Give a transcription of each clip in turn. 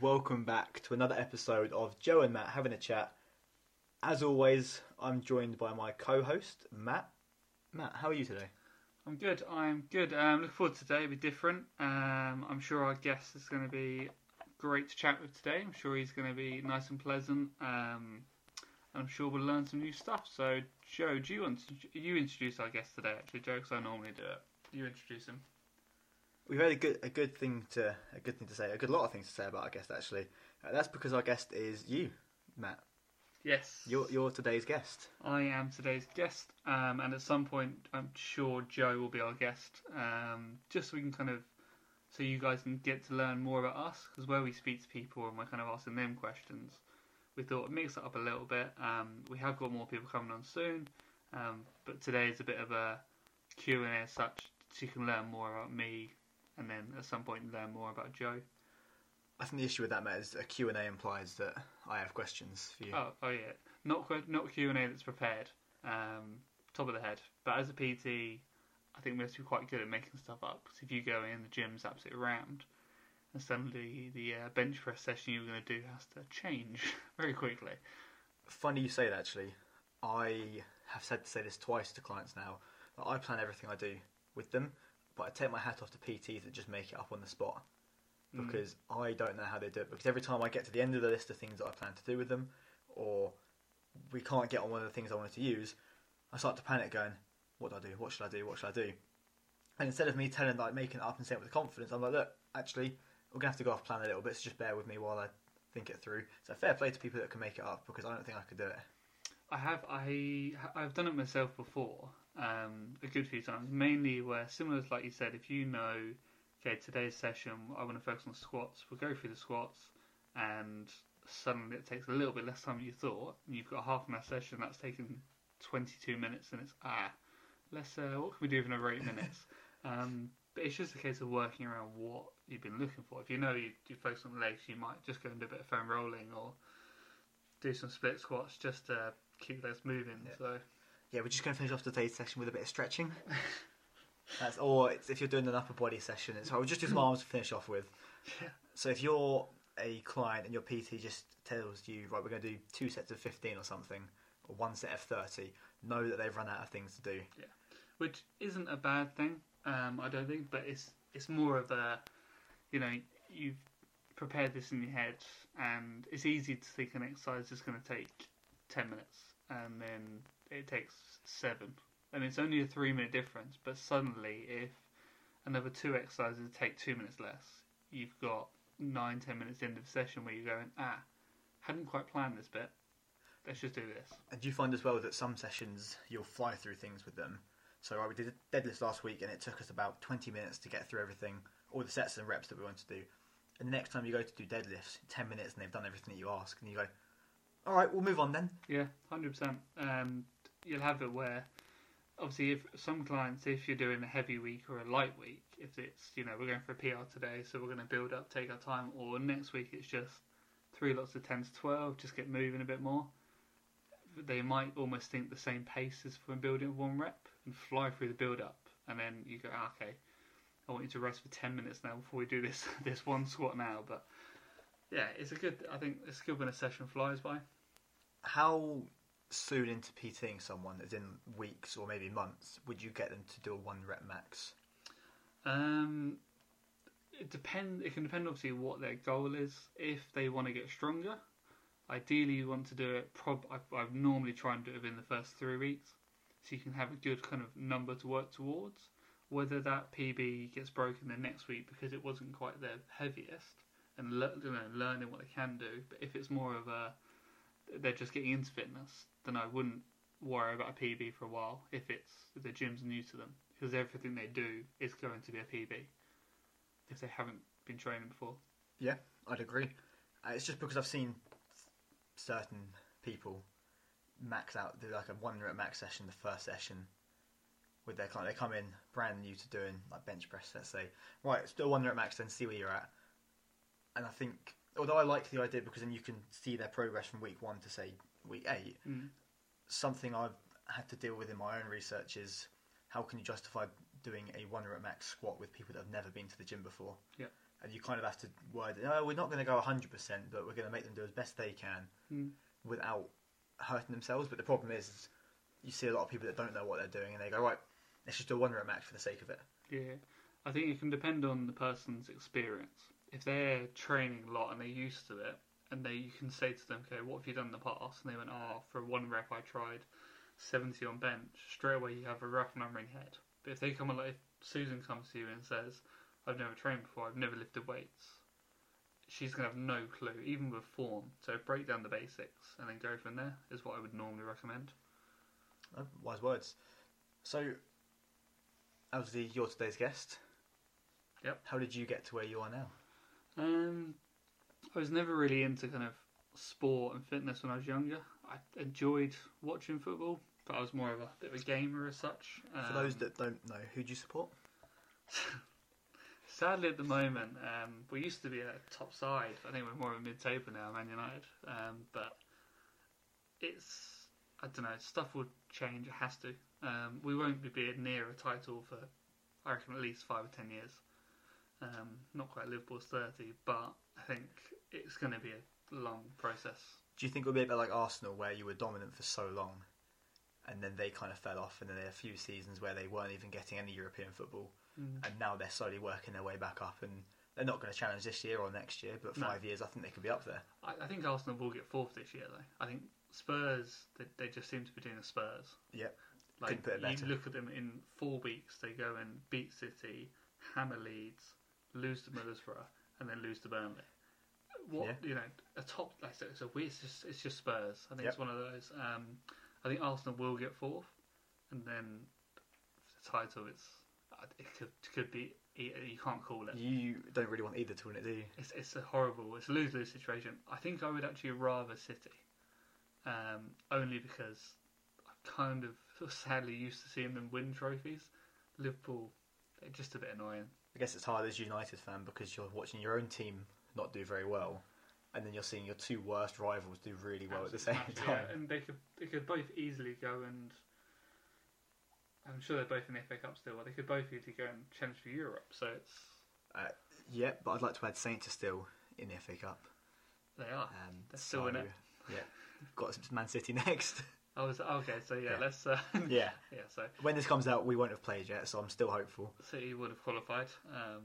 welcome back to another episode of Joe and Matt having a chat. As always, I'm joined by my co-host Matt. Matt, how are you today? I'm good. I'm good. Um, looking forward to today. It'll be different. Um, I'm sure our guest is going to be great to chat with today. I'm sure he's going to be nice and pleasant. Um, I'm sure we'll learn some new stuff. So, Joe, do you want to, you introduce our guest today? Actually, Joe, because I normally do it. You introduce him. We've had a good a good thing to a good thing to say, a good lot of things to say about our guest actually. Uh, that's because our guest is you, Matt. Yes. You're you're today's guest. I am today's guest, um, and at some point, I'm sure Joe will be our guest, um, just so we can kind of, so you guys can get to learn more about us, because where we speak to people and we're kind of asking them questions, we thought mix it up a little bit. Um, we have got more people coming on soon, um, but today is a bit of a Q and A as such, so you can learn more about me, and then at some point learn more about Joe. I think the issue with that, Matt, is a Q and A implies that I have questions for you. Oh, oh yeah, not not Q and A that's prepared, um, top of the head. But as a PT, I think we're be quite good at making stuff up. Because if you go in, the gym's absolutely rammed, and suddenly the uh, bench press session you were going to do has to change very quickly. Funny you say that actually. I have said to say this twice to clients now. That I plan everything I do with them, but I take my hat off to PTs that just make it up on the spot Mm. because I don't know how they do it. Because every time I get to the end of the list of things that I plan to do with them, or we can't get on one of the things I wanted to use, I start to panic, going, "What do I do? What should I do? What should I do?" And instead of me telling like making it up and saying it with confidence, I'm like, "Look, actually, we're gonna have to go off plan a little bit. So just bear with me while I think it through." So fair play to people that can make it up because I don't think I could do it. I have I I've done it myself before, um, a good few times. Mainly where similar to like you said, if you know, okay, today's session I want to focus on squats, we'll go through the squats, and suddenly it takes a little bit less time than you thought, and you've got a half an hour session that's taken 22 minutes, and it's ah, let's uh, what can we do in over eight minutes? Um, but it's just a case of working around what you've been looking for. If you know you, you focus on legs, you might just go and do a bit of foam rolling or do some split squats just to keep those moving. Yeah. So Yeah, we're just going to finish off today's session with a bit of stretching. That's or it's, if you're doing an upper body session, it's I'll just do some arms to finish off with. Yeah. So if you're a client and your PT just tells you, right, we're going to do two sets of 15 or something, or one set of 30, know that they've run out of things to do. Yeah, which isn't a bad thing, um, I don't think, but it's it's more of a, you know, you've prepared this in your head, and it's easy to think an exercise is going to take ten minutes, and then it takes seven, and it's only a three minute difference. But suddenly, if another two exercises take two minutes less, you've got nine ten minutes into the session where you're going, ah, hadn't quite planned this bit. Let's just do this. And do you find as well that some sessions you'll fly through things with them? So right, we did a deadlift last week and it took us about 20 minutes to get through everything, all the sets and reps that we wanted to do. And the next time you go to do deadlifts, 10 minutes and they've done everything that you ask, and you go, all right, we'll move on then. Yeah, hundred percent. Um, you'll have it where, obviously, if some clients, if you're doing a heavy week or a light week, if it's you know we're going for a PR today, so we're going to build up, take our time, or next week it's just three lots of ten to twelve, just get moving a bit more. They might almost think the same pace as for building one rep and fly through the build up, and then you go, ah, okay, I want you to rest for ten minutes now before we do this this one squat now, but. Yeah, it's a good. I think it's good when a session flies by. How soon into PTing someone, as in weeks or maybe months, would you get them to do a one rep max? Um, it depend. It can depend obviously what their goal is. If they want to get stronger, ideally you want to do it. Prob. I, I normally try and do it within the first three weeks, so you can have a good kind of number to work towards. Whether that PB gets broken the next week because it wasn't quite their heaviest, and le- you know, learning what they can do. But if it's more of a they're just getting into fitness, then I wouldn't worry about a PB for a while. If it's if the gym's new to them, because everything they do is going to be a PB if they haven't been training before. Yeah, I'd agree. Uh, it's just because I've seen certain people max out, do like a one rep max session, the first session with their client. They come in brand new to doing like bench press, let's say. Right, a one rep max, then see where you're at. And I think, although I like the idea because then you can see their progress from week one to say week eight, Mm. something I've had to deal with in my own research is how can you justify doing a one rep max squat with people that have never been to the gym before? Yeah. and you kind of have to word. No, we're not going to go 100, percent but we're going to make them do as best they can Mm. without hurting themselves. But the problem is, is, you see a lot of people that don't know what they're doing, and they go right. Let's just do a one rep max for the sake of it. Yeah, I think it can depend on the person's experience. If they're training a lot and they're used to it, and they you can say to them, okay, what have you done in the past? And they went, oh, for one rep I tried 70 on bench. Straight away you have a rough number in your head. But if they come if Susan comes to you and says, I've never trained before, I've never lifted weights, she's gonna have no clue, even with form. So break down the basics and then go from there is what I would normally recommend. Oh, wise words. So, obviously, you're today's guest. Yep. How did you get to where you are now? Um, I was never really into kind of sport and fitness when I was younger. I enjoyed watching football, but I was more of a bit of a gamer as such. For those Um, that don't know, who do you support? sadly at the moment, um, we used to be a top side. I think we're more of a mid-table now, Man United. Um, but it's I don't know. Stuff will change. It has to. Um, we won't be near a title for I reckon at least five or ten years. Um, not quite Liverpool's thirty, but I think it's going to be a long process. Do you think it'll be a bit like Arsenal, where you were dominant for so long, and then they kind of fell off, and then there are a few seasons where they weren't even getting any European football, Mm. and now they're slowly working their way back up, and they're not going to challenge this year or next year, but No. five years, I think they could be up there. I, I think Arsenal will get fourth this year, though. I think Spurs, they, they just seem to be doing the Spurs. Yep. Like Couldn't put it better. you look at them in four weeks, they go and beat City, hammer Leeds, lose to Middlesbrough, and then lose to Burnley. What Yeah. you know, a top like said, it's a weird. It's just, it's just Spurs. I think Yep. it's one of those. Um, I think Arsenal will get fourth, and then the title, it's uh, it could could be you can't call it. You don't really want either to win it, do you? It's it's a horrible, it's a lose lose situation. I think I would actually rather City, um, only because I kind of of sadly used to seeing them win trophies. Liverpool, they're just a bit annoying. I guess it's hard as a United fan because you're watching your own team not do very well, and then you're seeing your two worst rivals do really well at the same Absolutely time. yeah, and they could they could both easily go and. I'm sure they're both in the FA Cup still. But they could both easily go and challenge for Europe. So it's Yeah, but I'd like to add Saints are still in the FA Cup. they are. Um, They're still in so, it. Yeah, got Man City next. I was okay. So yeah, Yeah. let's. Uh, yeah, yeah, so when this comes out, we won't have played yet, so I'm still hopeful. So City would have qualified um,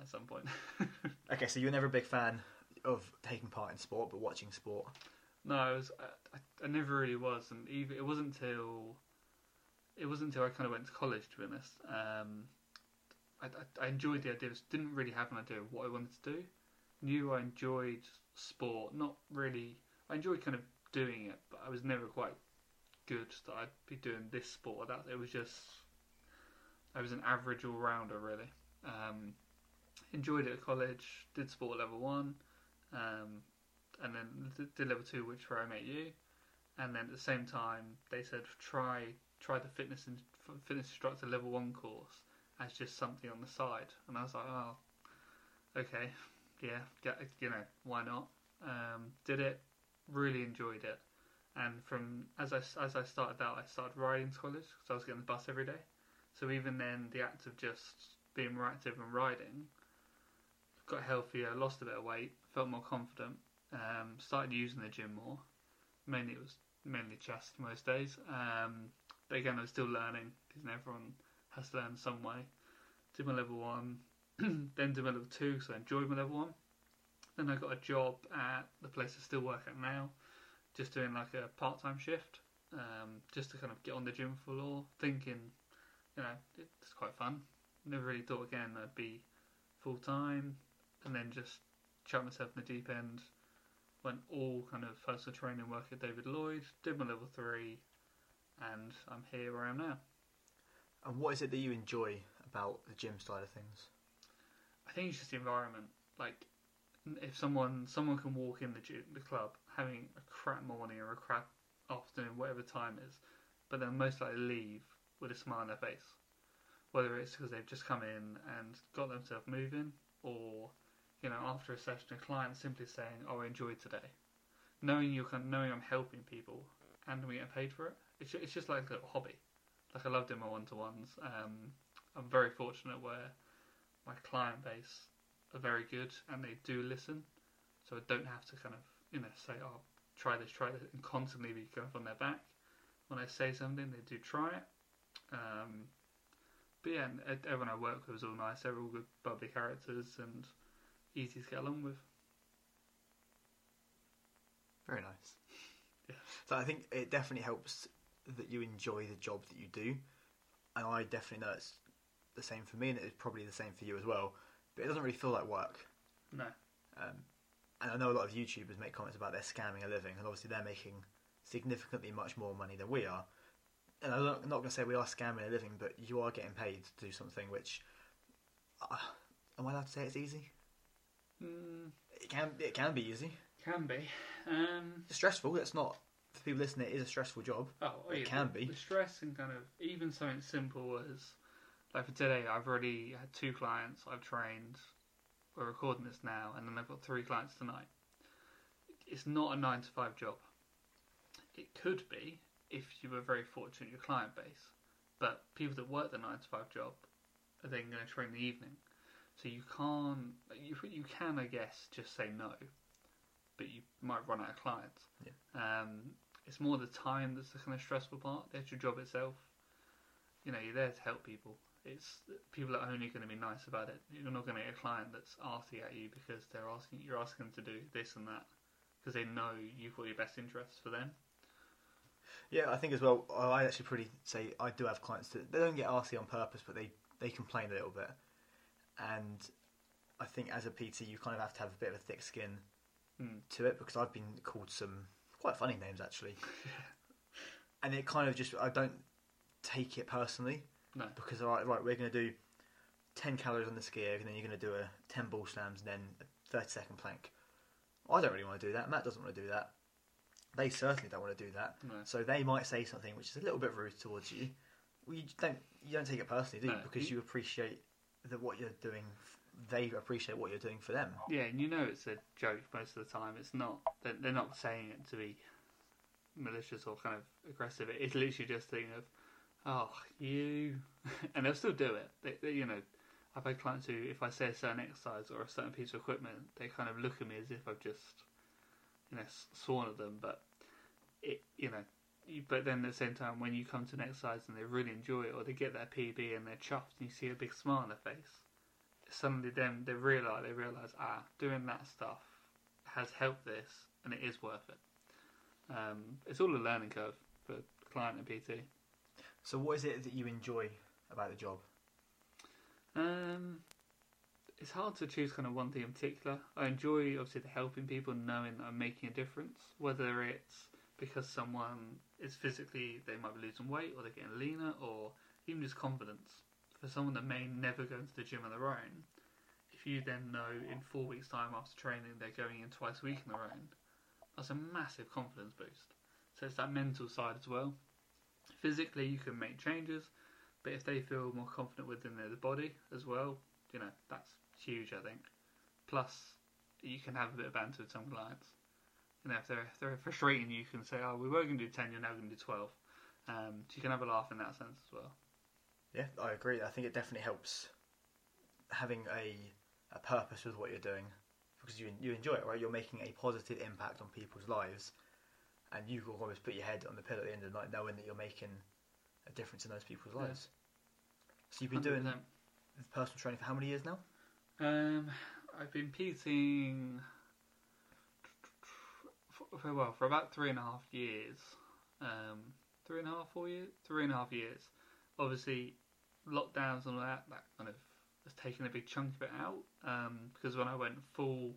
at some point. Okay, so you're never a big fan of taking part in sport, but watching sport. No, I was. I, I, I never really was, and even it wasn't until it wasn't until I kind of went to college, to be honest. Um, I, I, I enjoyed the idea. Just didn't really have an idea of what I wanted to do. Knew I enjoyed sport, not really. I enjoyed kind of doing it, but I was never quite good that I'd be doing this sport or that. It was just I was an average all rounder, really. Um, enjoyed it at college. Did sport level one. Um, and then did level two, which where I met you, and then at the same time they said try try the fitness and fitness instructor level one course as just something on the side, and I was like, oh, okay, yeah, get, you know, why not? Um, did it, really enjoyed it, and from as I as I started out, I started riding to college because I was getting the bus every day, so even then the act of just being more active and riding got healthier, lost a bit of weight, felt more confident, um, started using the gym more. Mainly it was mainly chest most days. Um, but again, I was still learning because everyone has to learn some way. Did my level one, then did my level two, so I enjoyed my level one. Then I got a job at the place I still work at now, just doing like a part time shift, um, just to kind of get on the gym floor, thinking, you know, it's quite fun. Never really thought again I'd be full time, and then just chucked myself in the deep end. Went all kind of personal training work at David Lloyd, did my level three, and I'm here where I am now. And what is it that you enjoy about the gym side of things? I think it's just the environment. Like, if someone someone can walk in the gym, the club, having a crap morning or a crap afternoon, whatever time is, but then most likely leave with a smile on their face. Whether it's because they've just come in and got themselves moving, or you know, after a session, a client simply saying, "Oh, I enjoyed today," knowing you can, knowing I'm helping people and we get paid for it. It's it's just like a little hobby. Like I love doing my one to ones. Um, I'm very fortunate where my client base are very good and they do listen, so I don't have to kind of you know say oh try this try this and constantly be going on their back. When I say something, they do try it. Um, but yeah, everyone I work with is all nice. They're all good, bubbly characters and easy to get along with. Very nice. Yeah. So I think it definitely helps that you enjoy the job that you do, and I definitely know it's the same for me, and it's probably the same for you as well. But it doesn't really feel like work. No, Um, and I know a lot of YouTubers make comments about they're scamming a living, and obviously they're making significantly much more money than we are. And I'm not, not going to say we are scamming a living, but you are getting paid to do something which, uh, am I allowed to say it's easy? mm, It can it can be easy. can be. Um, It's stressful. It's not for people listening. It is a stressful job. Oh, It yeah, can the, be. The stress and kind of even something simple as like for today, I've already had two clients I've trained. We're recording this now, and then I've got three clients tonight. It's not a nine to five job. It could be if you were very fortunate in your client base, but people that work the nine to five job are then going to train in the evening. So you can't. You you can, I guess, just say no, but you might run out of clients. Um, it's more the time that's the kind of stressful part. The actual job itself, you know, you're there to help people. It's people are only going to be nice about it. You're not going to get a client that's arsy at you because they're asking you're asking them to do this and that because they know you've got your best interests for them. Yeah, I think as well. I actually pretty say I do have clients that they don't get arsy on purpose, but they they complain a little bit. And I think as a PT, you kind of have to have a bit of a thick skin Hmm. to it because I've been called some quite funny names actually, and it kind of just I don't take it personally No, because all right, right, we're going to do ten calories on the SkiErg, and then you're going to do a ten ball slams, and then a thirty second plank. I don't really want to do that. Matt doesn't want to do that. They certainly don't want to do that. no, So they might say something which is a little bit rude towards you. Well, you don't you don't take it personally, do you? No, because you- you appreciate that what you're doing. They appreciate what you're doing for them. yeah, and you know it's a joke most of the time. It's not. They're, they're not saying it to be malicious or kind of aggressive. It's literally just thing of, oh, you, and they'll still do it. They, they, you know, I've had clients who, if I say a certain exercise or a certain piece of equipment, they kind of look at me as if I've just, you know, sworn at them. But it, you know, you, but then at the same time, when you come to an exercise and they really enjoy it, or they get their PB and they're chuffed, and you see a big smile on their face, suddenly then they realise they realise ah, doing that stuff has helped this, and it is worth it. Um, it's all a learning curve for client and PT. So what is it that you enjoy about the job? Um, it's hard to choose kind of one thing in particular. I enjoy obviously the helping people, and knowing that I'm making a difference. Whether it's because someone is physically they might be losing weight, or they're getting leaner, or even just confidence. For someone that may never go into the gym on their own, if you then know in four weeks' time after training they're going in twice a week on their own, that's a massive confidence boost. So it's that mental side as well. Physically, you can make changes, but if they feel more confident within their body as well, you know, that's huge, I think. Plus, you can have a bit of banter with some clients. You know, if they're, if they're frustrating you, can say, oh, we were going to do 10, you're now going to do 12. Um, so you can have a laugh in that sense as well. Yeah, I agree. I think it definitely helps having a a purpose with what you're doing because you you enjoy it, right? You're making a positive impact on people's lives, and you will always put your head on the pillow at the end of the night, knowing that you're making a difference in those people's Yeah. lives. So you've been doing 100%. personal training for how many years now? Um, I've been PTing for, for well for about three and a half years. Um, three and a half, four years, three and a half years. Obviously, lockdowns and all that that kind of has taken a big chunk of it out. Um, because when I went full,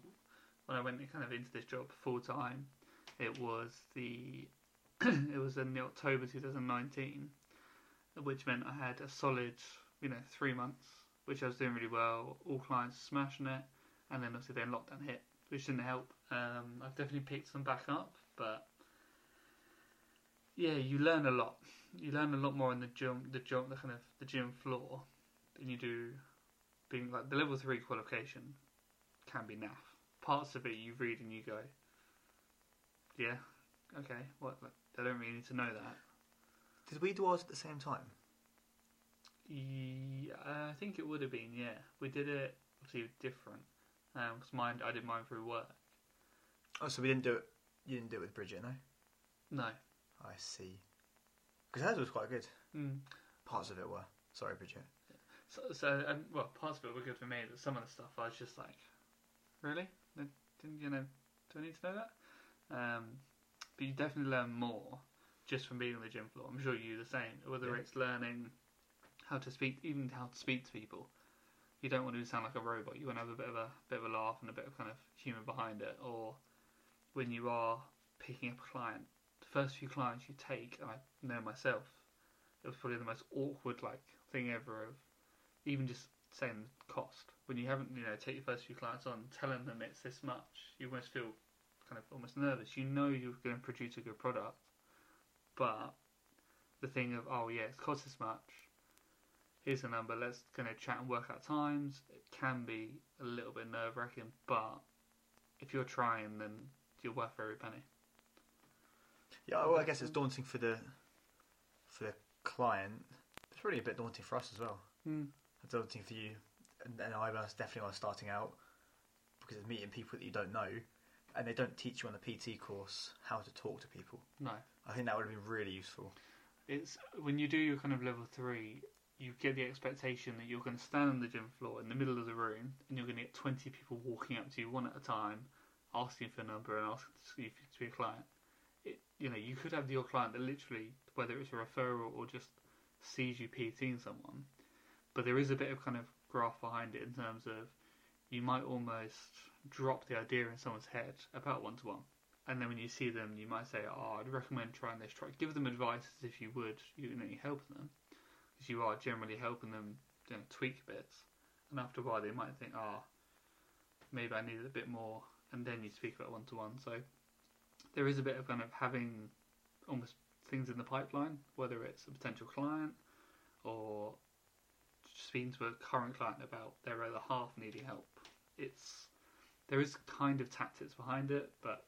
when I went kind of into this job full time, it was the it was in the October 2019, which meant I had a solid, you know, three months which I was doing really well. All clients smashing it, and then obviously then lockdown hit, which didn't help. Um, I've definitely picked some back up, but yeah, you learn a lot. You learn a lot more in the gym, the gym, the kind of the gym floor than you do being like the level three qualification can be naff. Parts of it you read and you go, yeah, okay, what? Like, I don't really need to know that. Did we do ours at the same time? Yeah, I think it would have been. Yeah, we did it obviously different. Because mine, I did mine through work. Oh, so we didn't do it. You didn't do it with Bridget, no? No. I see. Because hers was quite good. Mm. Parts of it were. Sorry, Bridget. So, so and, well, parts of it were good for me, but some of the stuff I was just like, really? Didn't you know? Do I need to know that? Um, but you definitely learn more just from being on the gym floor. I'm sure you the same. Whether Yeah. it's learning how to speak, even how to speak to people. You don't want to sound like a robot. You want to have a bit of a bit of a laugh and a bit of kind of humour behind it. Or when you are picking up a client, the first few clients you take, and I know myself, it was probably the most awkward like thing ever of even just saying the cost when you haven't you know take your first few clients on telling them it's this much you almost feel kind of almost nervous you know you're going to produce a good product but the thing of oh yeah it costs this much here's the number let's kind of chat and work out times it can be a little bit nerve wracking but if you're trying then you're worth every penny Yeah, well, I guess it's daunting for the for the client. It's really a bit daunting for us as well. mm. It's daunting for you, and, and I was definitely was starting out because it's meeting people that you don't know, and they don't teach you on the PT course how to talk to people. no I think that would have been really useful. it's when you do your kind of level three, you get the expectation that you're going to stand on the gym floor in the middle of the room and you're going to get 20 people walking up to you one at a time, asking for a number and asking to see if you to be a client. It, you know, you could have your client that literally, whether it's a referral or just sees you PTing someone, but there is a bit of kind of graph behind it in terms of you might almost drop the idea in someone's head about one to one and then when you see them, you might say, "Oh, I'd recommend trying this." Try give them advice as if you would, you know, helping them, because you are generally helping them, you know, tweak bits. And after a while, they might think, "Oh, maybe I need a bit more," and then you speak about one to one. So there is a bit of kind of having almost things in the pipeline, whether it's a potential client or speaking to a current client about their other half needing help. It's there is kind of tactics behind it, but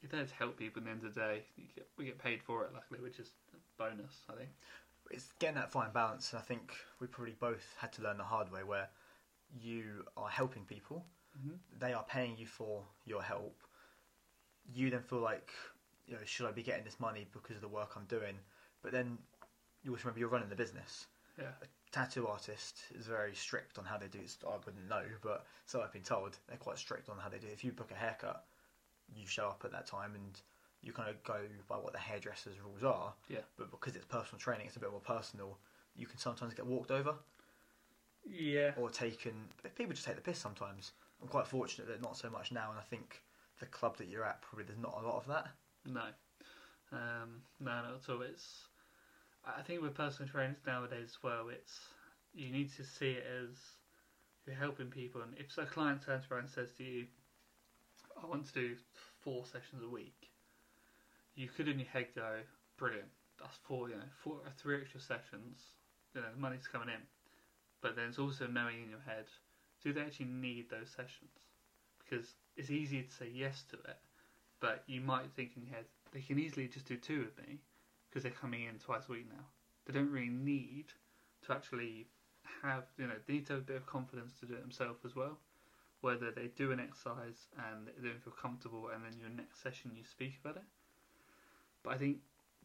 you're there to help people. At the end of the day, you get, we get paid for it, luckily, which is a bonus, I think. It's getting that fine balance, and I think we probably both had to learn the hard way where you are helping people, Mm-hmm. they are paying you for your help. You then feel like, you know, should I be getting this money because of the work I'm doing? But then you also remember you're running the business. Yeah, Tattoo artist is very strict on how they do it. I wouldn't know, but so I've been told they're quite strict on how they do it. If you book a haircut, you show up at that time and you kind of go by what the hairdresser's rules are. Yeah. But because it's personal training, it's a bit more personal. You can sometimes get walked over yeah, or taken. People just take the piss sometimes. I'm quite fortunate that not so much now, and I think the club that you're at probably there's not a lot of that. no, um, no, not at all. It's I think with personal trainers nowadays as well, it's you need to see it as you're helping people, and if a client turns around and says to you, "I want to do four sessions a week," you could in your head go, "Brilliant, that's four, you know, four or three extra sessions. You know, money's coming in." But then it's also knowing in your head, do they actually need those sessions? Because it's easy to say yes to it, but you might think in your head they can easily just do two with me because they're coming in twice a week now. They don't really need to actually have, you know, they need to have a bit of confidence to do it themselves as well. Whether they do an exercise and they don't feel comfortable, and then your next session you speak about it. But I think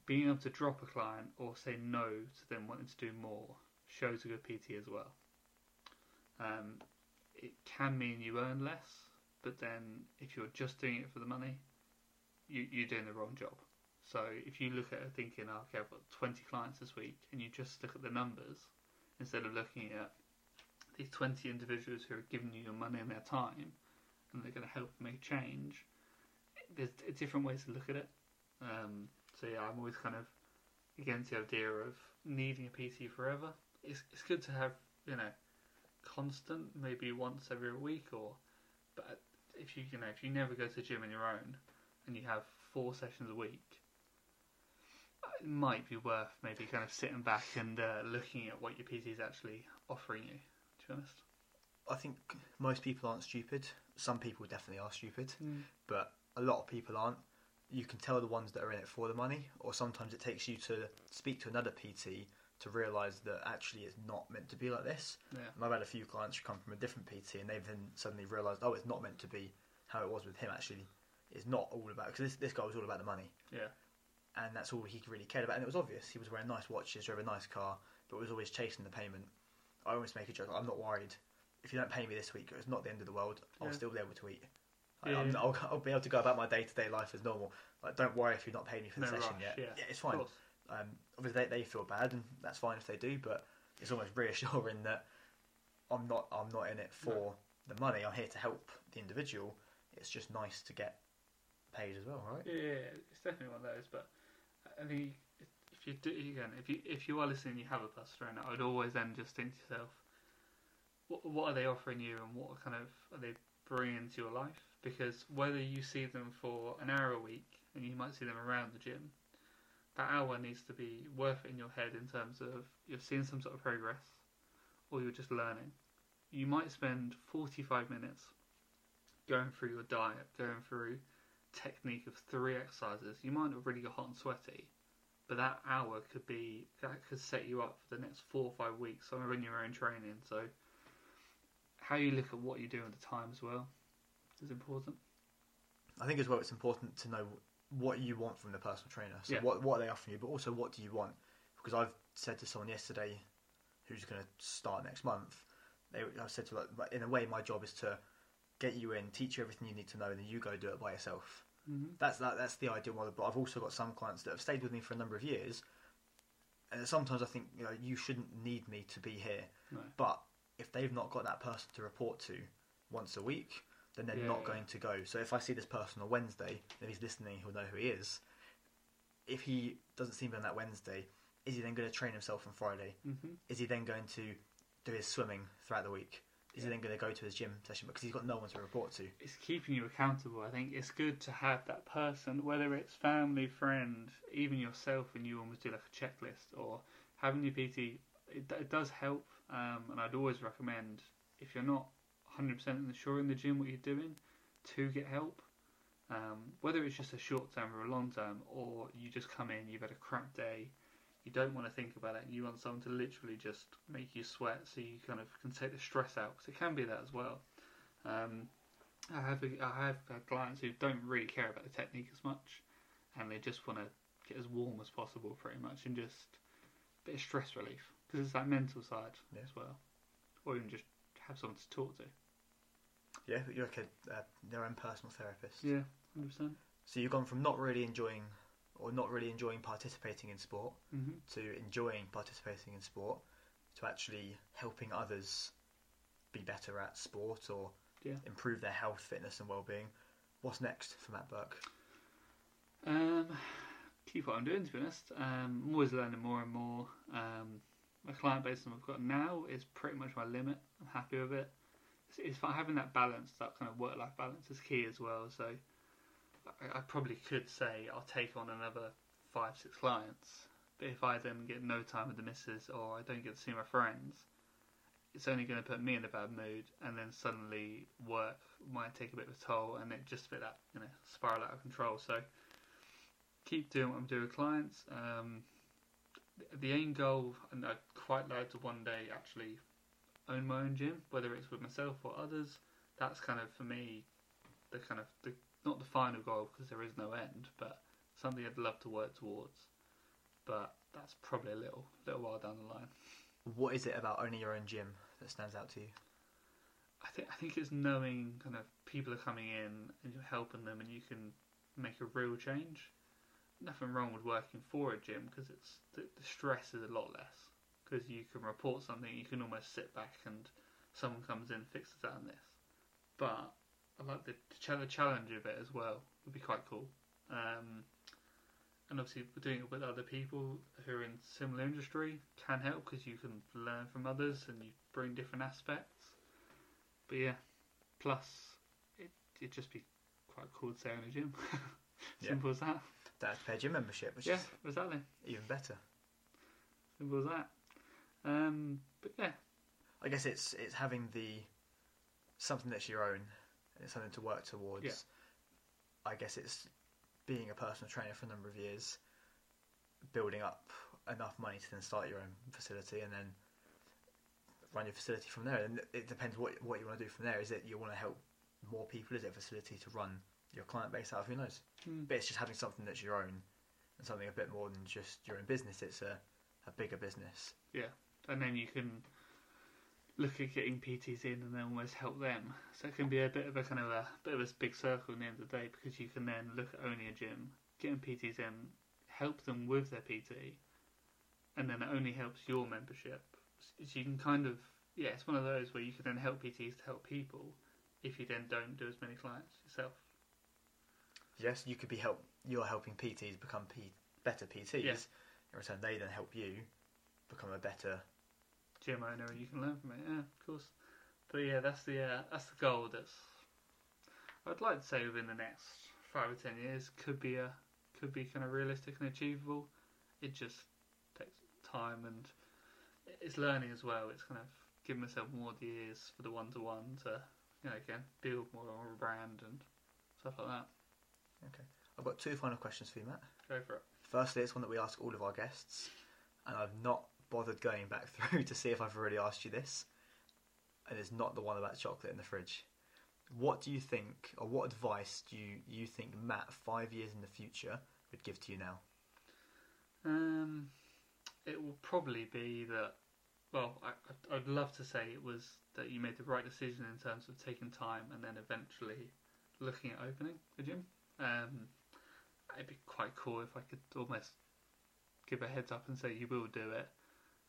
being able to drop a client or say no to them wanting to do more shows a good PT as well. Um, it can mean you earn less, but then if you're just doing it for the money, you, you're doing the wrong job. So if you look at it thinking, oh, okay, I've got 20 clients this week, and you just look at the numbers instead of looking at these 20 individuals who are giving you your money and their time, and they're going to help make change, there's different ways to look at it. Um, so yeah, I'm always kind of against the idea of needing a PT forever. It's it's good to have you know constant, maybe once every week, or but if you you know if you never go to the gym on your own and you have four sessions a week, it might be worth maybe kind of sitting back and uh, looking at what your PT is actually offering you. To be honest, I think most people aren't stupid. Some people definitely are stupid, but a lot of people aren't. You can tell the ones that are in it for the money, or sometimes it takes you to speak to another PT to realise that actually it's not meant to be like this. Yeah. And I've had a few clients who come from a different PT and they've then suddenly realised, oh, it's not meant to be how it was with him. Actually, it's not all about because this this guy was all about the money, Yeah. And that's all he really cared about. And it was obvious he was wearing nice watches, drove a nice car, but was always chasing the payment. I always make a joke. I'm not worried if you don't pay me this week. It's not the end of the world. I'll Yeah. still be able to eat. Like, Yeah, I'm, I'll, I'll be able to go about my day to day life as normal. Like, don't worry if you're not paying me for the No session rush, yet. yeah. it's fine. Um, obviously, they, they feel bad, and that's fine if they do. But it's almost reassuring that I'm not I'm not in it for the money. I'm here to help the individual. It's just nice to get paid as well, right? Yeah, yeah, it's definitely one of those. But I think if you do again, if you if you are listening, you have a trainer. I would always then just think to yourself, what what are they offering you, and what kind of are they bringing into your life? Because whether you see them for an hour a week, and you might see them around the gym, that hour needs to be worth it in your head in terms of you're seeing some sort of progress, or you're just learning. You might spend 45 minutes going through your diet, going through technique of three exercises, you might not really get hot and sweaty, but that hour could be that could set you up for the next four or five weeks. Somewhere in your own training. So, how you look at what you do at the time as well is important. I think as well, it's important to know what you want from the personal trainer. So Yeah. what what are they offering you, but also what do you want? Because I've said to someone yesterday, who's going to start next month, they I said to like, in a way, my job is to get you in, teach you everything you need to know, and then you go do it by yourself. Mm-hmm. That's that, that's the ideal model. But I've also got some clients that have stayed with me for a number of years, and sometimes I think you know you shouldn't need me to be here. No. But if they've not got that person to report to once a week, then they're Yeah, not yeah. going to go. So if I see this person on Wednesday, if he's listening, he'll know who he is. If he doesn't see me on that Wednesday, is he then going to train himself on Friday? Mm-hmm. Is he then going to do his swimming throughout the week? Is he then going to go to his gym session because he's got no one to report to? It's keeping you accountable. I think it's good to have that person, whether it's family, friend, even yourself, and you almost do like a checklist or having your PT. It, it does help, um, and I'd always recommend if you're not 100% sure in the gym what you're doing, to get help. Um, whether it's just a short term or a long term, or you just come in, you've had a crap day, you don't want to think about it, you want someone to literally just make you sweat so you kind of can take the stress out, because it can be that as well. Um, I have I have had clients who don't really care about the technique as much, and they just want to get as warm as possible, pretty much, and just a bit of stress relief because it's that mental side Yeah. as well, or even just have someone to talk to. Yeah, you're like a, uh, their own personal therapist. Yeah, hundred percent. So you've gone from not really enjoying or not really enjoying participating in sport Mm-hmm. to enjoying participating in sport to actually helping others be better at sport or Yeah. improve their health, fitness, and well-being. What's next for Matt Burke? Um, keep what I'm doing to be honest. Um, I'm always learning more and more. Um, my client base that I've got now is pretty much my limit. I'm happy with it. It's, it's having that balance, that kind of work-life balance, is key as well. So I, probably could say I'll take on another five, six clients, but if I then get no time with the missus or I don't get to see my friends, it's only going to put me in a bad mood, and then suddenly work might take a bit of a toll, and it just fit that you know spiral out of control. So keep doing what I'm doing with clients. Um, the- the aim goal, and I'd quite like to one day actually own my own gym, whether it's with myself or others. That's kind of for me the kind of the not the final goal because there is no end, but something I'd love to work towards. But that's probably a little little while down the line. What is it about owning your own gym that stands out to you? I think I think it's knowing kind of people are coming in and you're helping them, and you can make a real change. Nothing wrong with working for a gym because it's the, the stress is a lot less because you can report something, you can almost sit back and someone comes in fixes that and this. But I like the, the challenge of it as well. Would be quite cool. Um, and obviously, doing it with other people who are in similar industry can help because you can learn from others and you bring different aspects. But yeah, plus it it'd just be quite cool to stay in a gym. Yeah. Simple as that. To pay gym membership, which Yeah, exactly. even better. Simple as that. Um, but yeah, I guess it's it's having the something that's your own and it's something to work towards. Yeah. I guess it's being a personal trainer for a number of years, building up enough money to then start your own facility and then run your facility from there. And it depends what what you want to do from there. Is it you want to help more people? Is it a facility to run your client base out of? Who knows? Mm. But it's just having something that's your own and something a bit more than just your own business. It's a, a bigger business. Yeah, and then you can look at getting PTs in and then almost help them. So it can be a bit of a kind of a bit of a big circle in the end of the day because you can then look at owning a gym, getting PTs in, help them with their PT, and then it only helps your membership. So you can kind of yeah, it's one of those where you can then help PTs to help people if you then don't do as many clients yourself. Yes, you could be help. You're helping PTs become P, better PTs. Yeah. In return, they then help you become a better. Gym owner and you can learn from it. Yeah, of course. But yeah, that's the uh, that's the goal. That's I'd like to say within the next five or ten years could be a could be kind of realistic and achievable. It just takes time and it's learning as well. It's kind of giving myself more years for the one to one to you know again build more of a brand and stuff like that. Okay, I've got two final questions for you, Matt. Go for it. Firstly, it's one that we ask all of our guests, and I've not bothered going back through to see if I've already asked you this. And it's not the one about chocolate in the fridge. What do you think, or what advice do you, you think Matt, five years in the future, would give to you now? Um, it will probably be that. Well, I, I'd- love to say it was that you made the right decision in terms of taking time and then eventually looking at opening the gym. Um, it'd be quite cool if I could almost give a heads up and say you will do it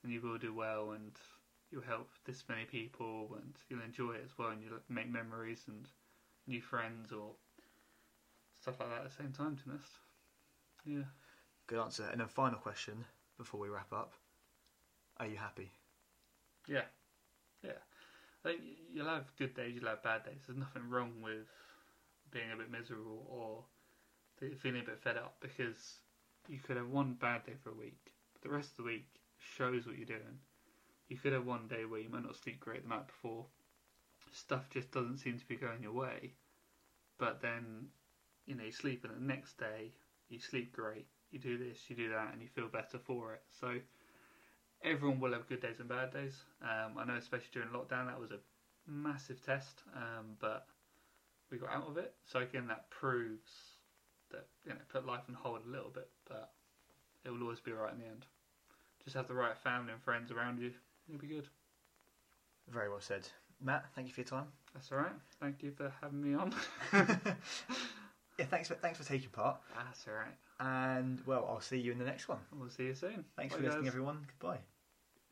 and you will do well and you'll help this many people and you'll enjoy it as well and you'll make memories and new friends or stuff like that at the same time. To be yeah. Good answer. And then final question before we wrap up: Are you happy? Yeah, yeah. I think you'll have good days, you'll have bad days. There's nothing wrong with being a bit miserable or feeling a bit fed up because you could have one bad day for a week, but the rest of the week shows what you're doing. You could have one day where you might not sleep great the night before. Stuff just doesn't seem to be going your way, but then you know you sleep, and the next day you sleep great. You do this, you do that, and you feel better for it. So everyone will have good days and bad days. Um, I know, especially during lockdown, that was a massive test, um, but we got out of it. So again, that proves that you know put life on hold a little bit, but it will always be right in the end. Just have the right family and friends around you. You'll be good. Very well said, Matt. Thank you for your time. That's all right. Thank you for having me on. Yeah, thanks for thanks for taking part. That's all right. And well, I'll see you in the next one. We'll see you soon. Thanks Bye, for listening, everyone. Goodbye.